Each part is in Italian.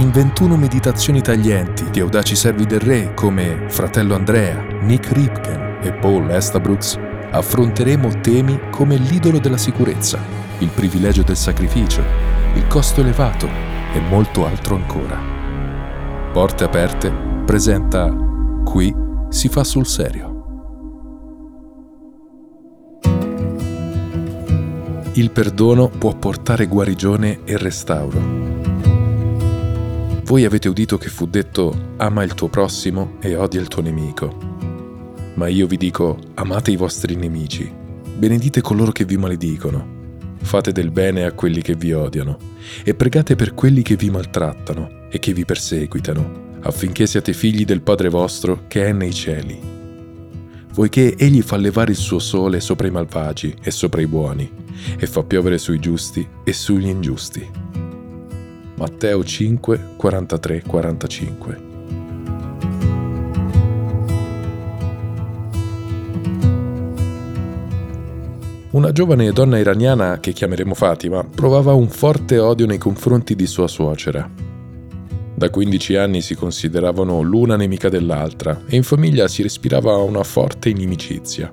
in 21 meditazioni taglienti di audaci servi del re come Fratello Andrea, Nick Ripken e Paul Estabrooks, affronteremo temi come l'idolo della sicurezza, il privilegio del sacrificio, il costo elevato e molto altro ancora. Porte Aperte presenta Qui si fa sul serio. Il perdono può portare guarigione e restauro. Voi avete udito che fu detto ama il tuo prossimo e odia il tuo nemico. Ma io vi dico amate i vostri nemici, benedite coloro che vi maledicono, fate del bene a quelli che vi odiano e pregate per quelli che vi maltrattano e che vi perseguitano, affinché siate figli del Padre vostro che è nei cieli. Poiché egli fa levare il suo sole sopra i malvagi e sopra i buoni, e fa piovere sui giusti e sugli ingiusti. Matteo 5, 43, 45. Una giovane donna iraniana che chiameremo Fatima provava un forte odio nei confronti di sua suocera. Da 15 anni si consideravano l'una nemica dell'altra e in famiglia si respirava una forte inimicizia.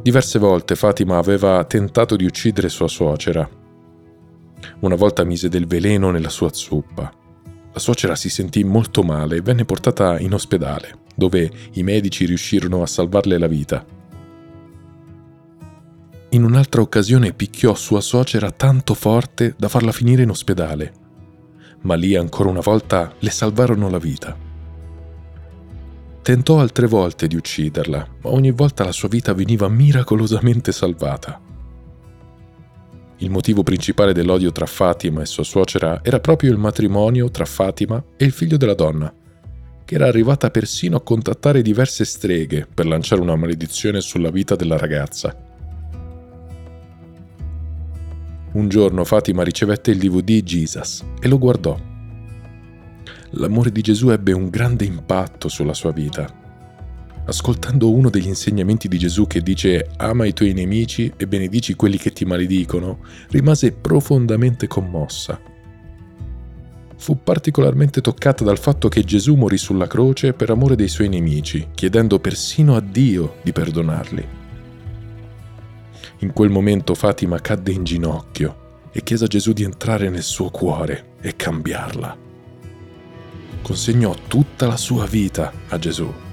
Diverse volte Fatima aveva tentato di uccidere sua suocera. Una volta mise del veleno nella sua zuppa. La suocera si sentì molto male e venne portata in ospedale, dove i medici riuscirono a salvarle la vita. In un'altra occasione picchiò sua suocera tanto forte da farla finire in ospedale, ma lì ancora una volta le salvarono la vita. Tentò altre volte di ucciderla, ma ogni volta la sua vita veniva miracolosamente salvata. Il motivo principale dell'odio tra Fatima e sua suocera era proprio il matrimonio tra Fatima e il figlio della donna, che era arrivata persino a contattare diverse streghe per lanciare una maledizione sulla vita della ragazza. Un giorno Fatima ricevette il DVD Jesus e lo guardò l'amore di Gesù ebbe un grande impatto sulla sua vita. Ascoltando uno degli insegnamenti di Gesù che dice ama i tuoi nemici e benedici quelli che ti maledicono, rimase profondamente commossa. Fu particolarmente toccata dal fatto che Gesù morì sulla croce per amore dei suoi nemici, chiedendo persino a Dio di perdonarli. In quel momento Fatima cadde in ginocchio e chiese a Gesù di entrare nel suo cuore e cambiarla consegnò tutta la sua vita a Gesù.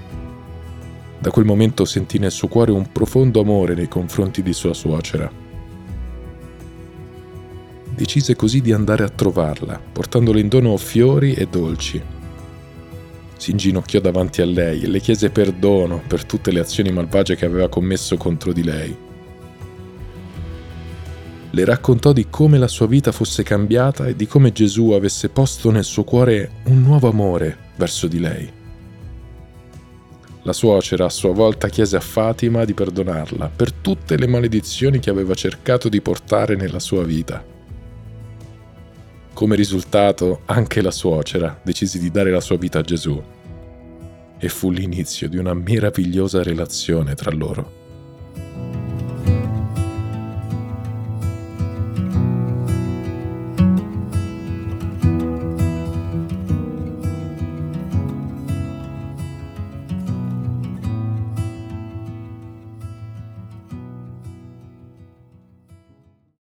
Da quel momento sentì nel suo cuore un profondo amore nei confronti di sua suocera. Decise così di andare a trovarla, portandole in dono fiori e dolci. Si inginocchiò davanti a lei e le chiese perdono per tutte le azioni malvagie che aveva commesso contro di lei le raccontò di come la sua vita fosse cambiata e di come Gesù avesse posto nel suo cuore un nuovo amore verso di lei. La suocera a sua volta chiese a Fatima di perdonarla per tutte le maledizioni che aveva cercato di portare nella sua vita. Come risultato, anche la suocera decise di dare la sua vita a Gesù e fu l'inizio di una meravigliosa relazione tra loro.